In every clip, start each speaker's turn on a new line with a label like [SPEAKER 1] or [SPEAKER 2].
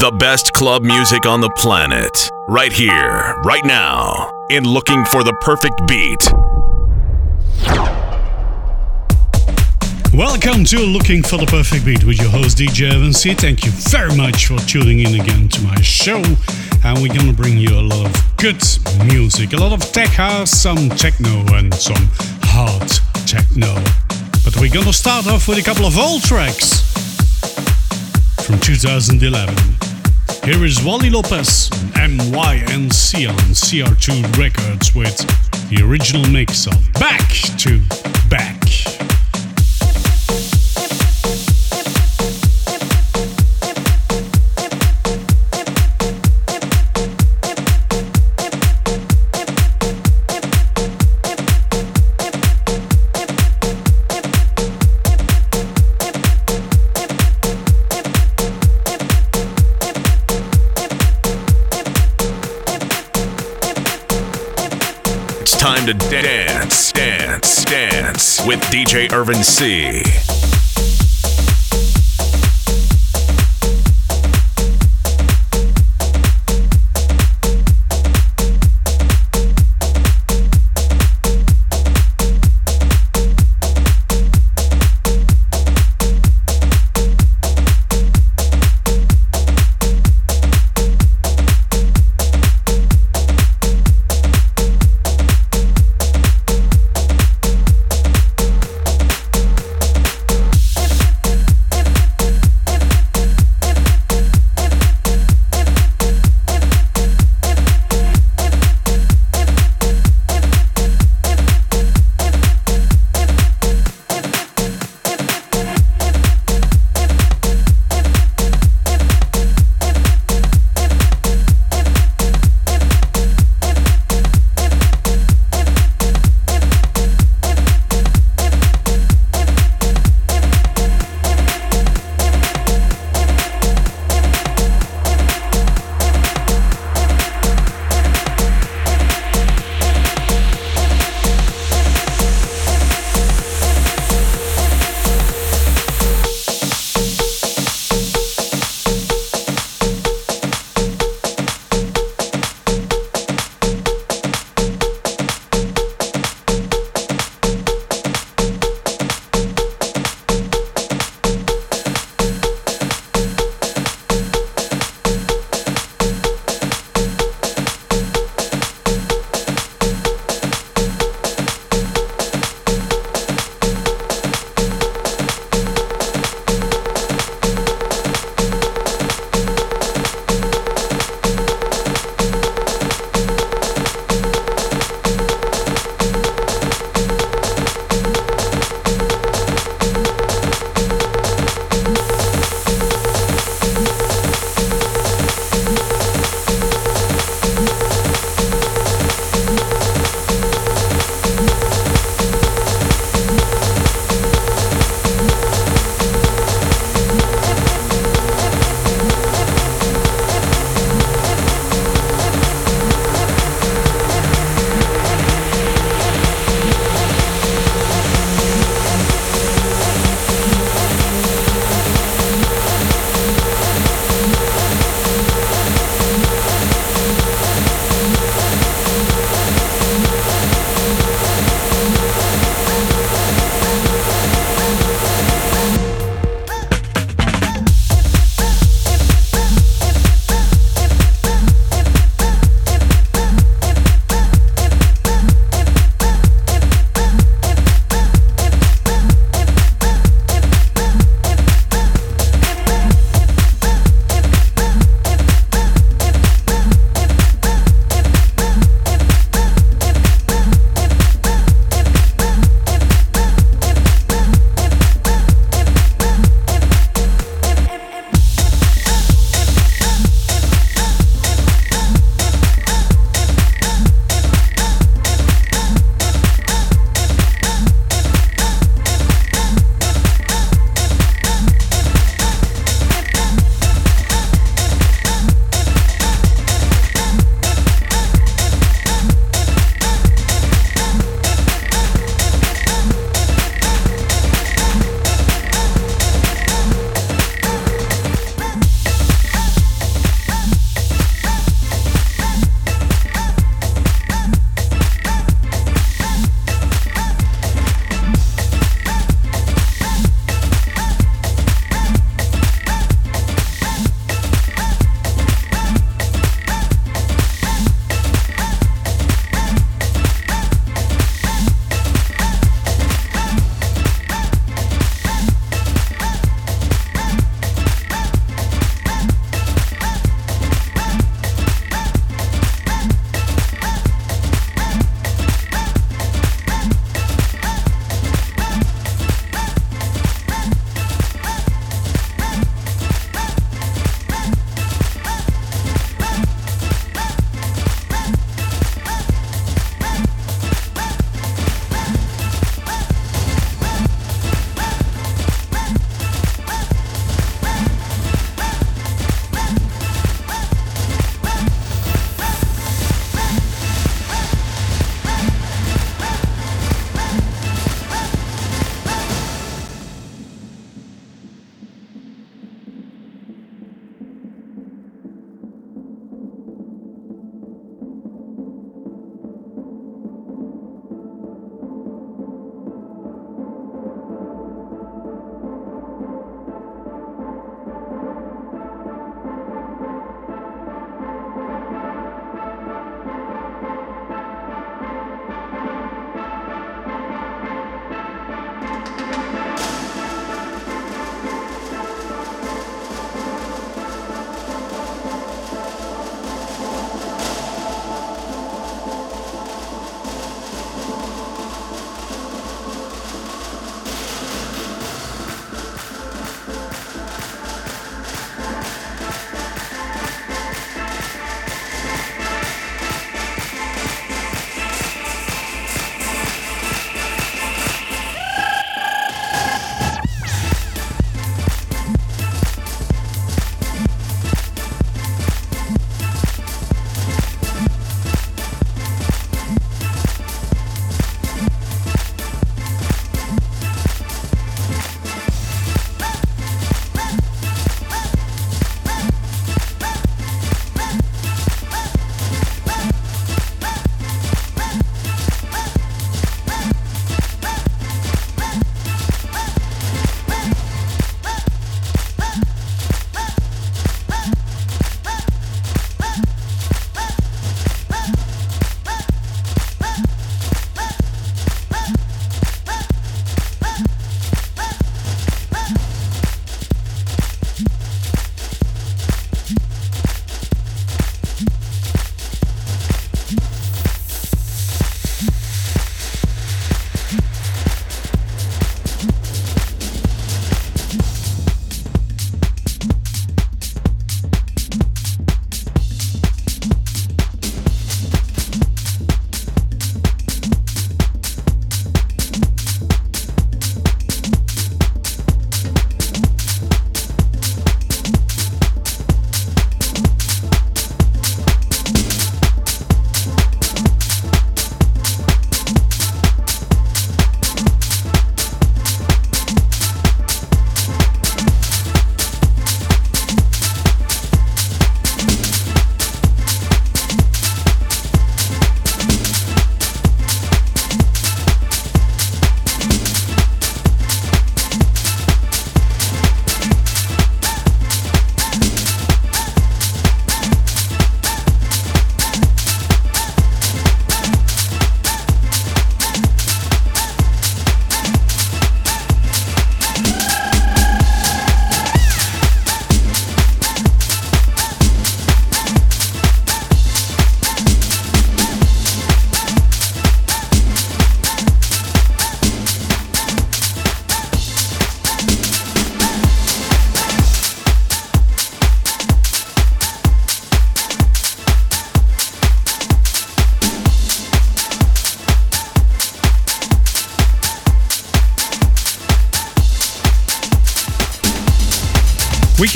[SPEAKER 1] The best club music on the planet. Right here, right now, in Looking for the Perfect Beat.
[SPEAKER 2] Welcome to Looking for the Perfect Beat with your host DJ Evan C. Thank you very much for tuning in again to my show. And we're gonna bring you a lot of good music, a lot of tech house, some techno, and some hard techno. But we're gonna start off with a couple of old tracks from 2011. Here is Wally Lopez MYNC on CR2 Records with the original mix of Back to
[SPEAKER 1] to dance, dance, dance with DJ Irvin C.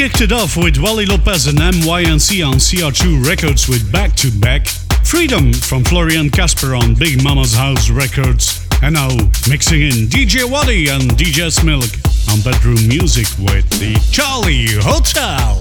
[SPEAKER 2] kicked it off with Wally Lopez and MYNC on CR2 Records with Back to Back, Freedom from Florian Casper on Big Mama's House Records, and now mixing in DJ Waddy and DJ Smilk on Bedroom Music with the Charlie Hotel.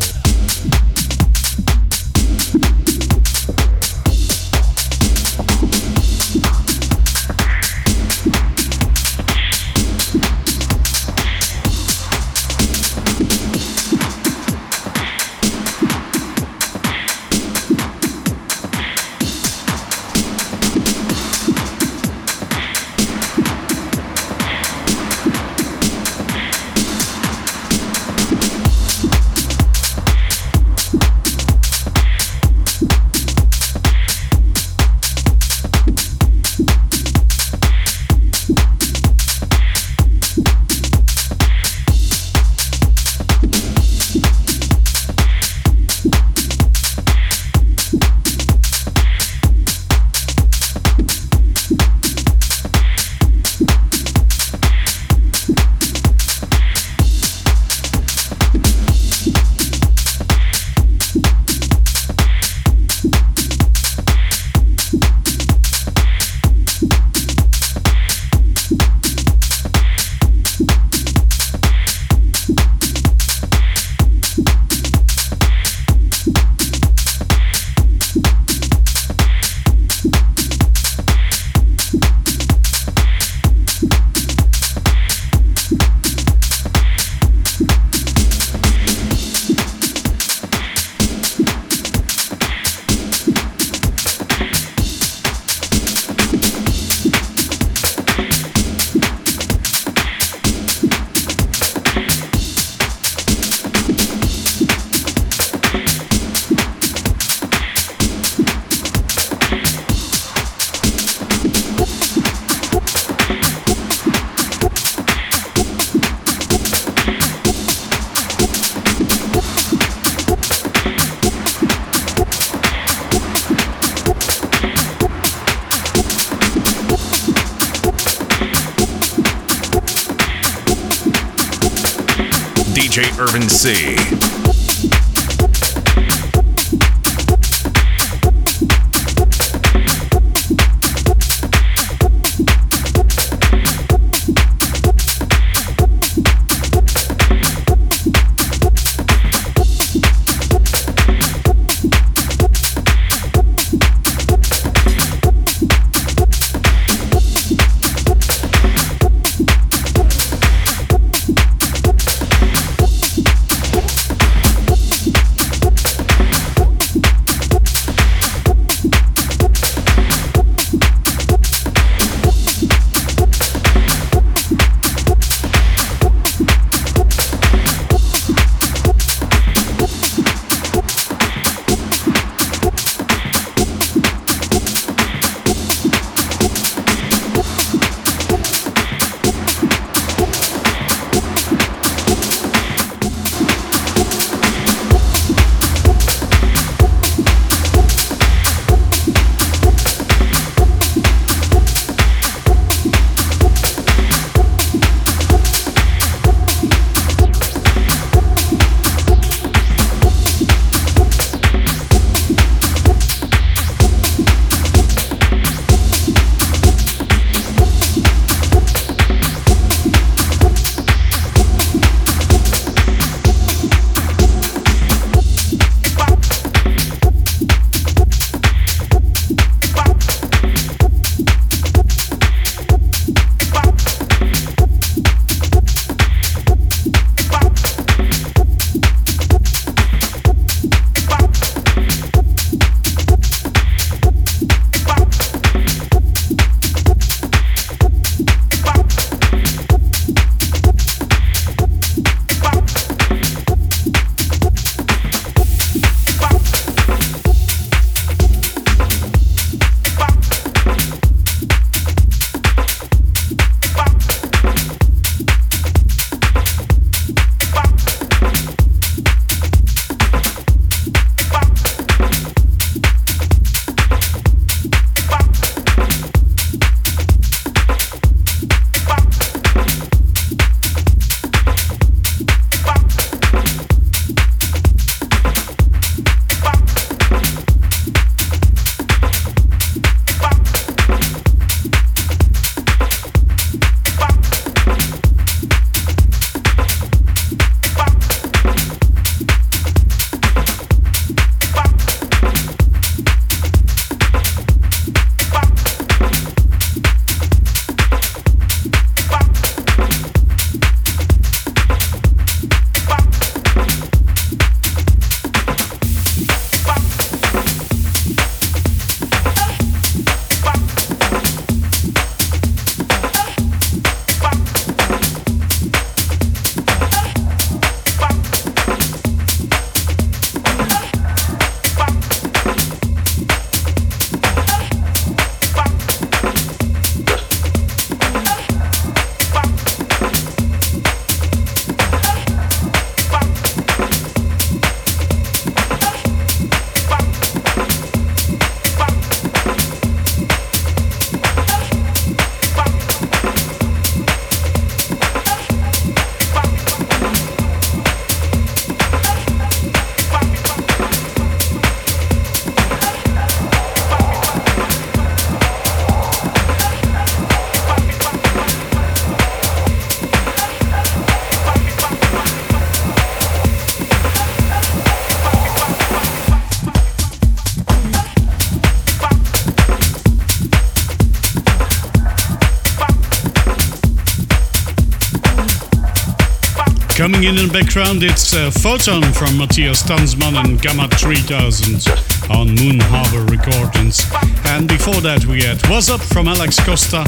[SPEAKER 2] Background, it's uh, Photon from Matthias Tanzmann and Gamma 3000 on Moon Harbor Recordings. And before that, we had What's Up from Alex Costa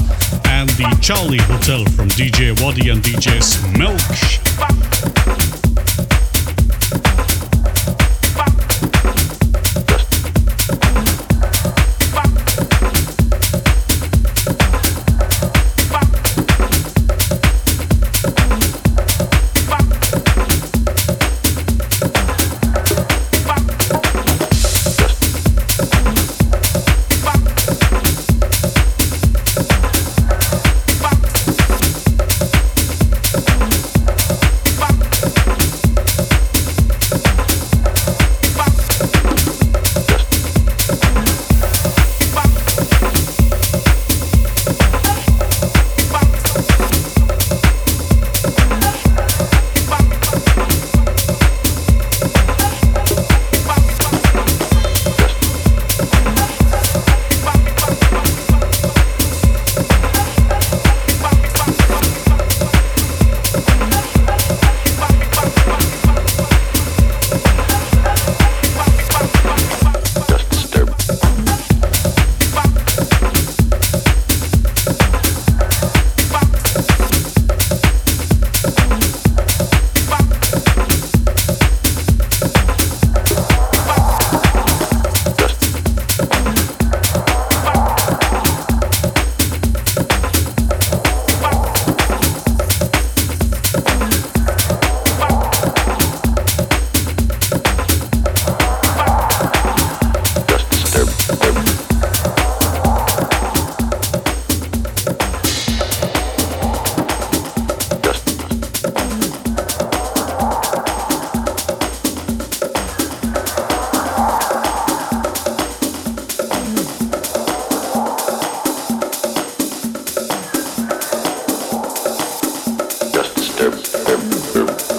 [SPEAKER 2] and the Charlie Hotel from DJ Waddy and DJ Smilk. derp, derp, derp.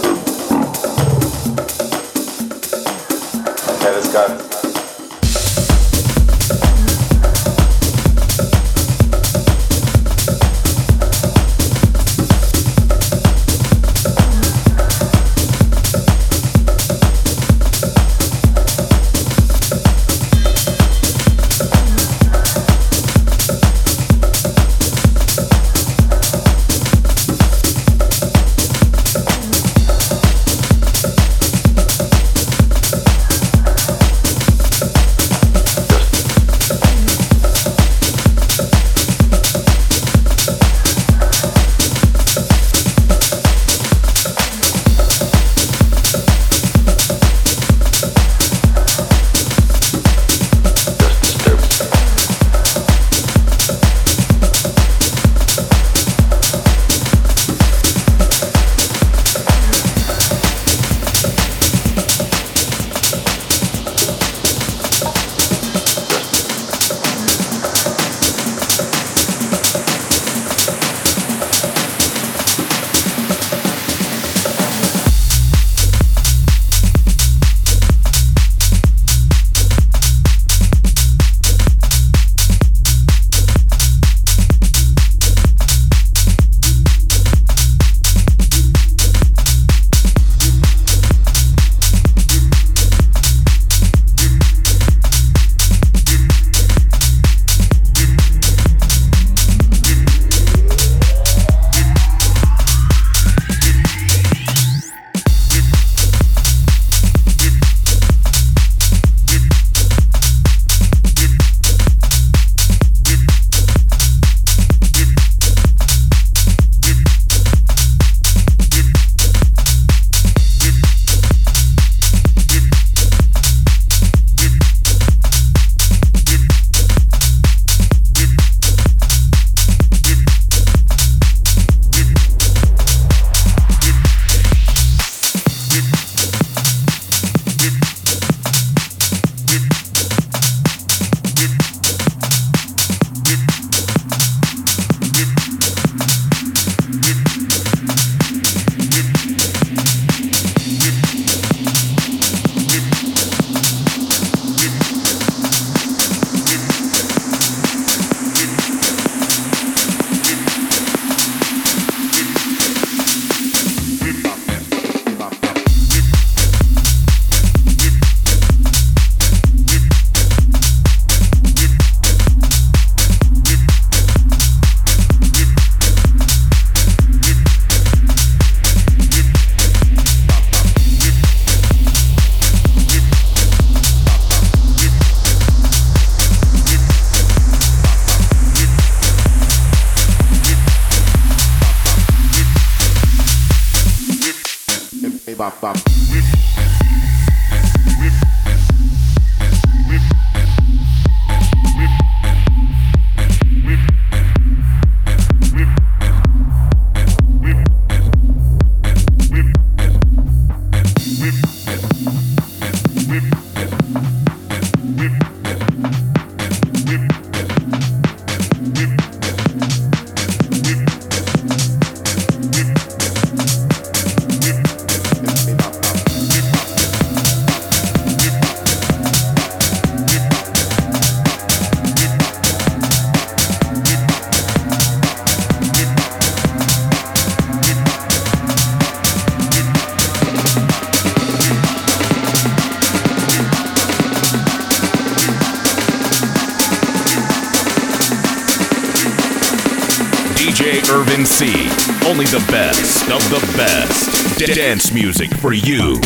[SPEAKER 1] Only the best of the best dance music for you.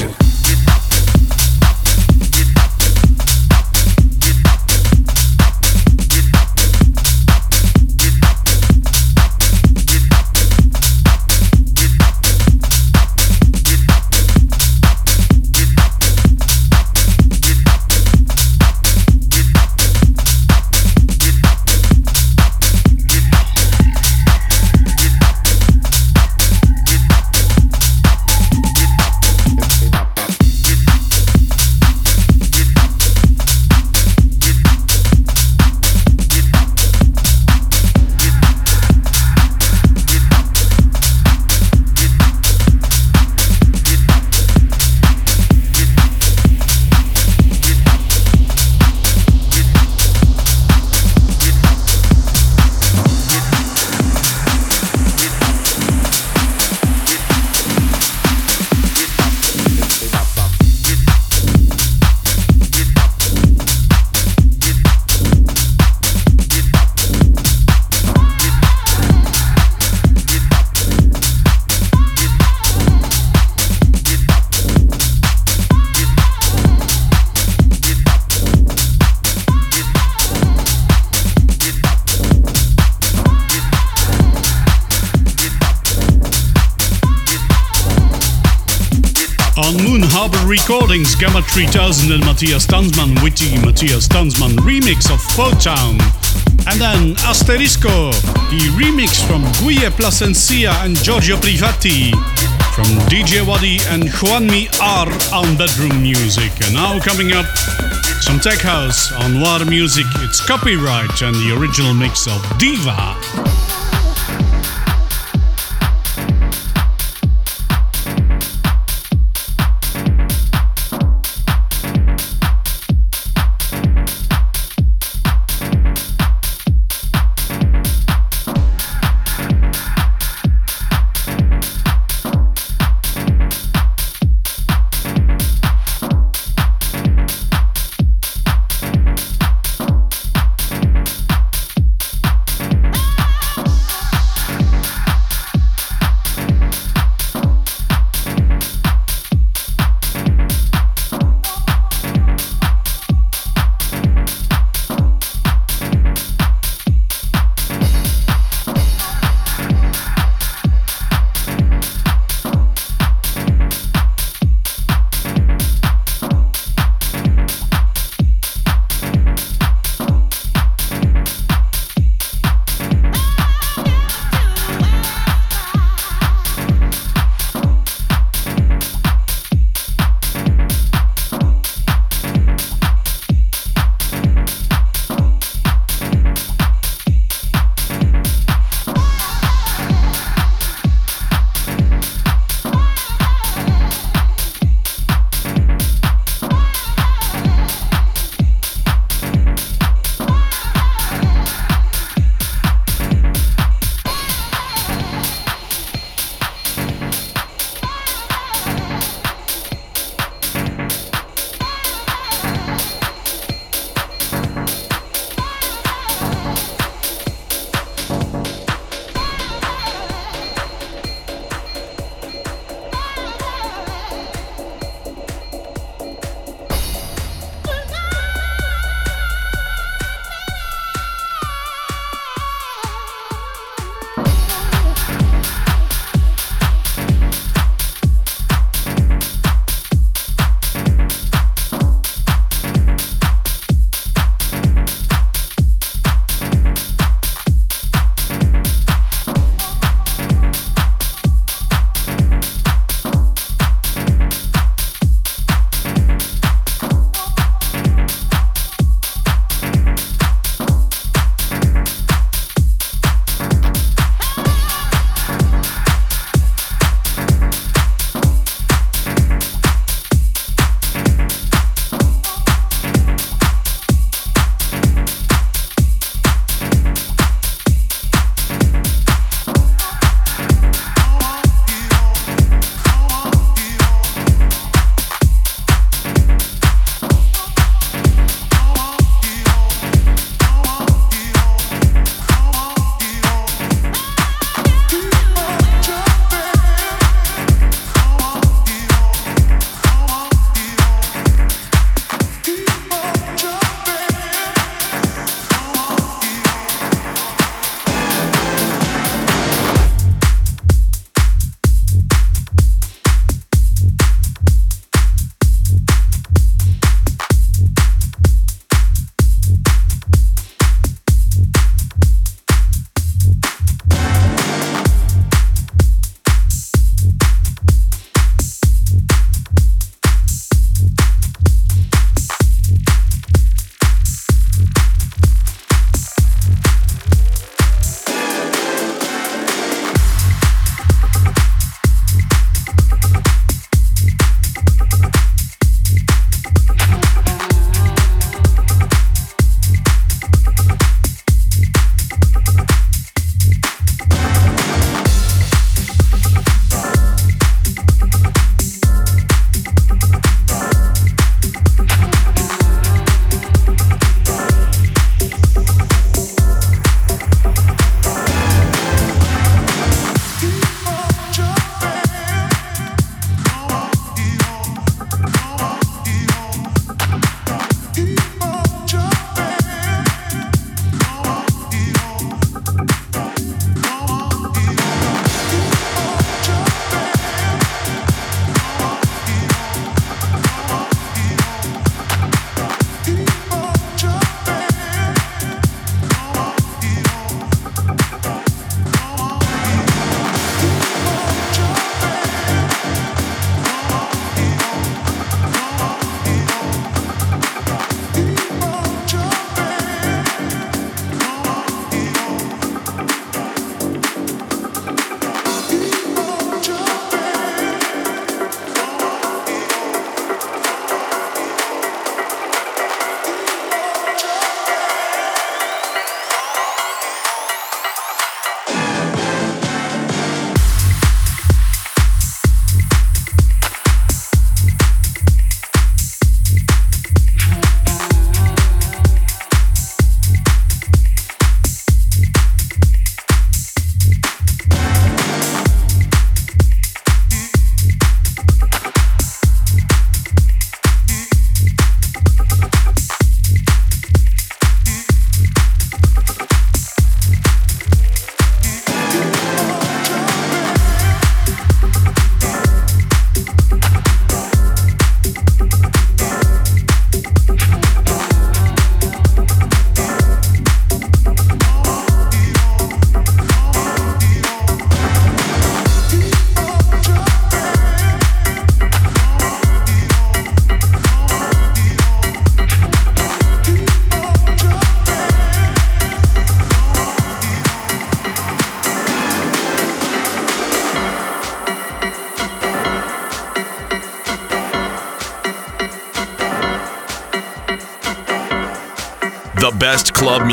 [SPEAKER 2] Recordings Gamma 3000 and Matthias Tanzmann witty Matthias Tanzmann remix of Town. And then Asterisco, the remix from Guille Placencia and Giorgio Privati from DJ Wadi and Juanmi R on Bedroom Music. And now coming up, some tech house on Water Music. It's copyright and the original mix of Diva.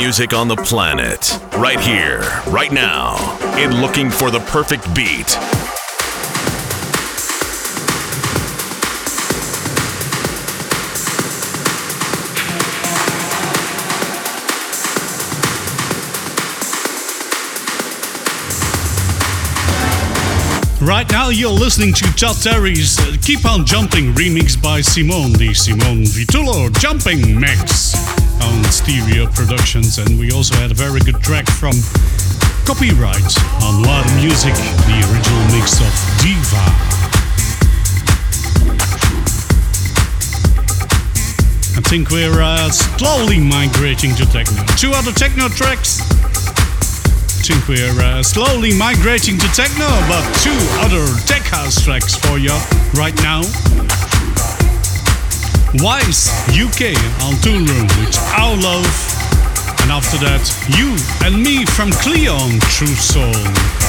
[SPEAKER 1] Music on the planet. Right here, right now, in Looking for the Perfect Beat.
[SPEAKER 2] Right now, you're listening to Todd Terry's Keep On Jumping remix by Simone, the Simone Vitullo Jumping Mix Stereo Productions. And we also had a very good track from Copyright on Noir Music, the original mix of Diva. I think we're uh, slowly migrating to techno. Two other techno tracks I think we're uh, slowly migrating to techno, but two other tech house tracks for you right now. Wise UK on Toolroom with Our Love, and after that, you and me from Cleon True Soul.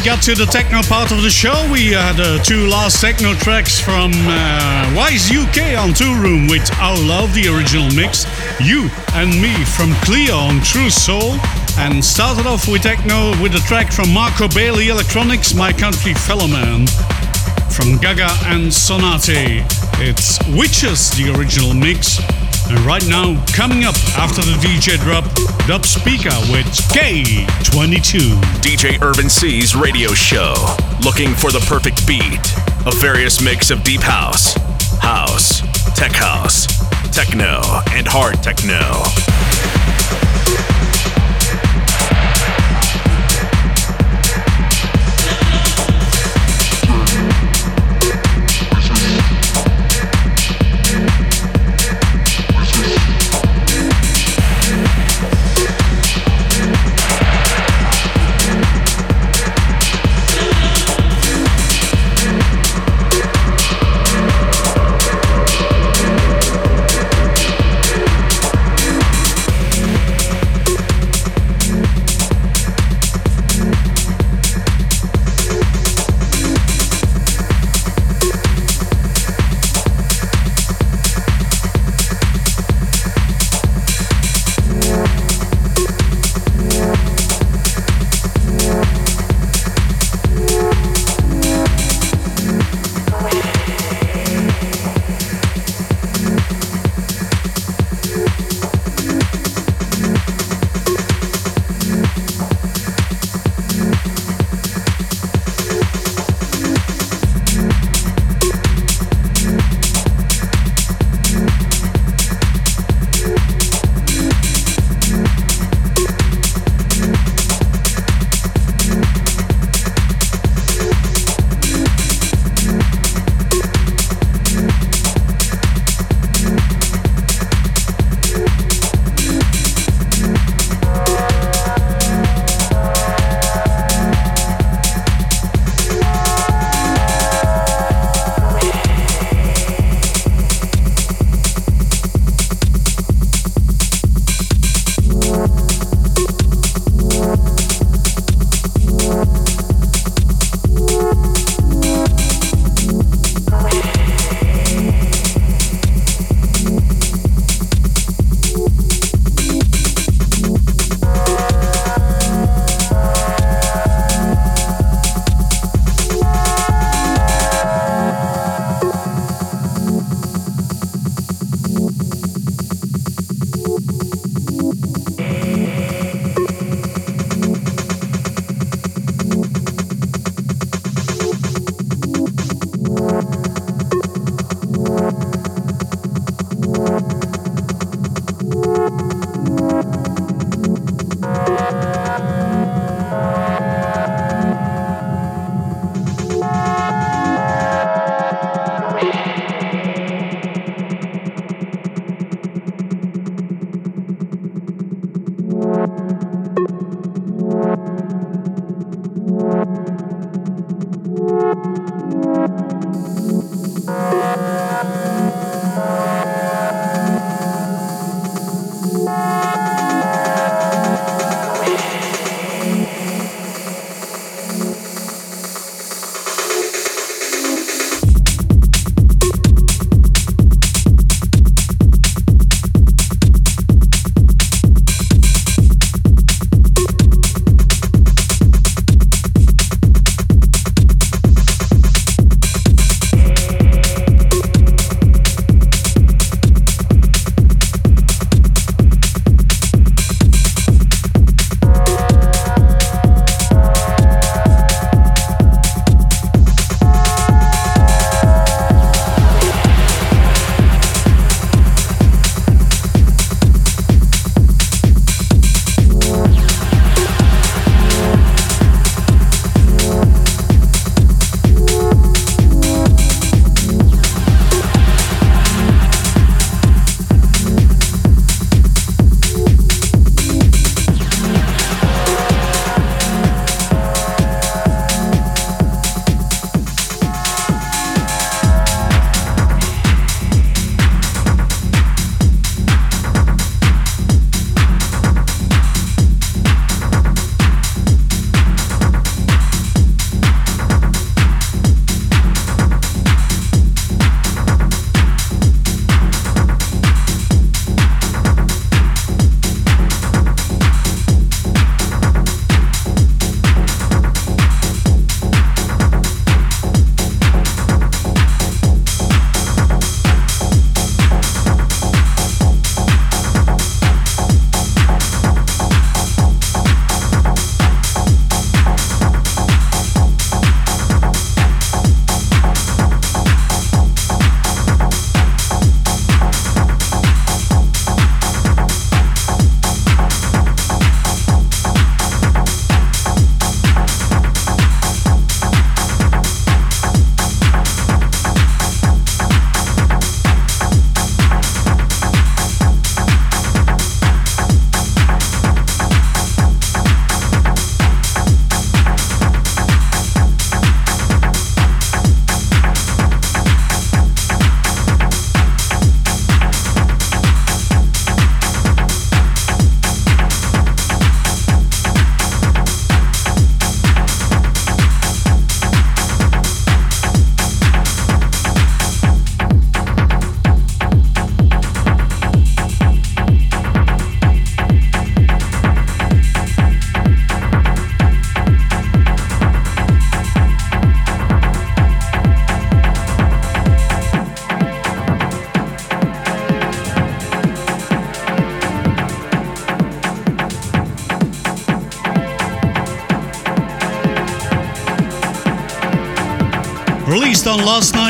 [SPEAKER 2] We got to the techno part of the show. We had uh, two last techno tracks from uh, Wise UK on Toolroom with Our Love, the original mix, You and Me from Cleo on True Soul, and started off with techno with a track from Marco Bailey Electronics, My Country Fellow Man, from Gaga and Sonate. It's Witches, the original mix, and right now, coming up after the DJ drop, Dubspeeka with K22.
[SPEAKER 1] DJ Urban C's radio show. Looking for the perfect beat. A various mix of deep house, house, tech house, techno, and hard techno.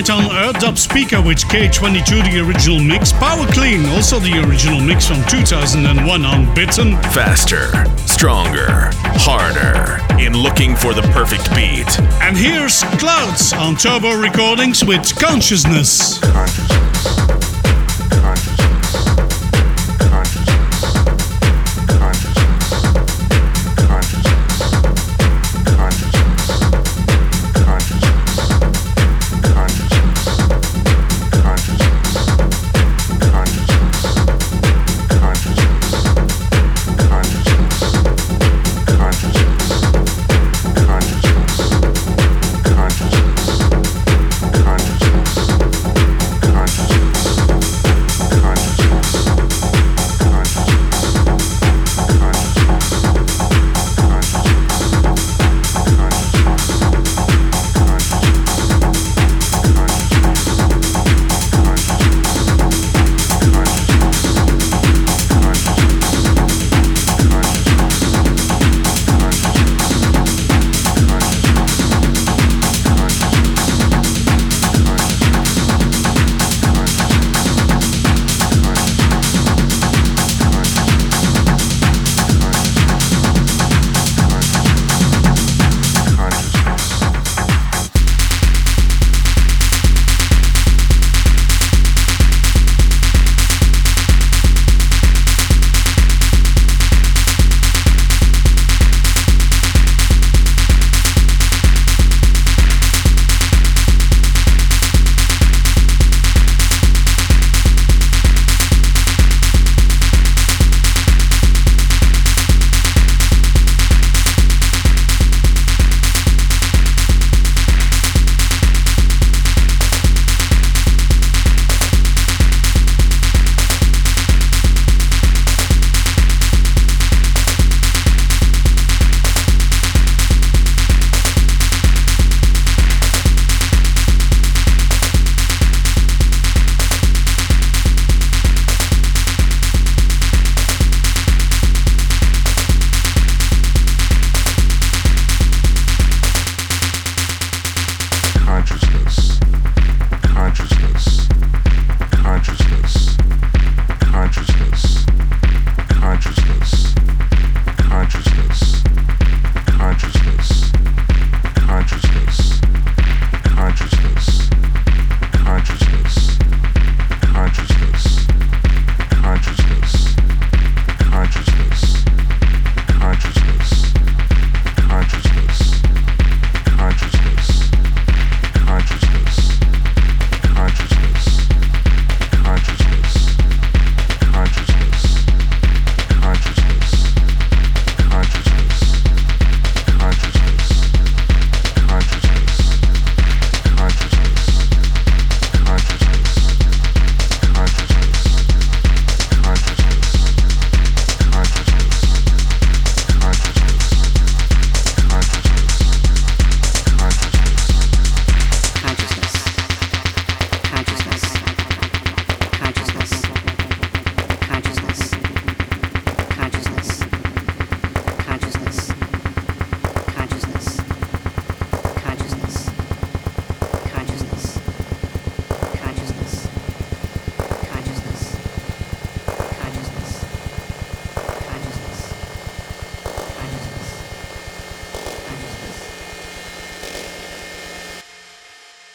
[SPEAKER 2] Night on Earth Dubspeeka with K22, the original mix. Power Clean, also the original mix from 2001 on Bitten.
[SPEAKER 1] Faster, stronger, harder in looking for the perfect beat.
[SPEAKER 2] And here's Clouds on Turbo Recordings with Consciousness.
[SPEAKER 3] Consciousness.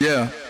[SPEAKER 2] Yeah.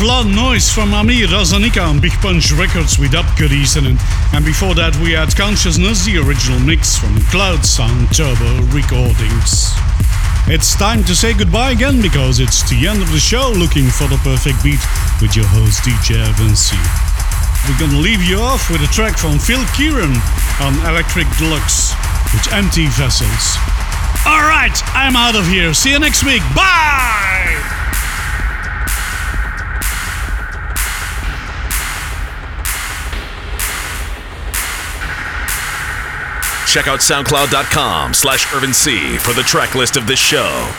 [SPEAKER 2] Of noise from Amir Razanika on Big Punch Records with Up Good Evening. And before that, we had Consciousness, the original mix from Clouds on Turbo Recordings. It's time to say goodbye again because it's the end of the show looking for the perfect beat with your host DJ Evan C. We're gonna leave you off with a track from Phil Kieran on Electric Deluxe with Empty Vessels. Alright, I'm out of here. See you next week. Bye!
[SPEAKER 1] Check out soundcloud.com slash Irvin C for the track list of this show.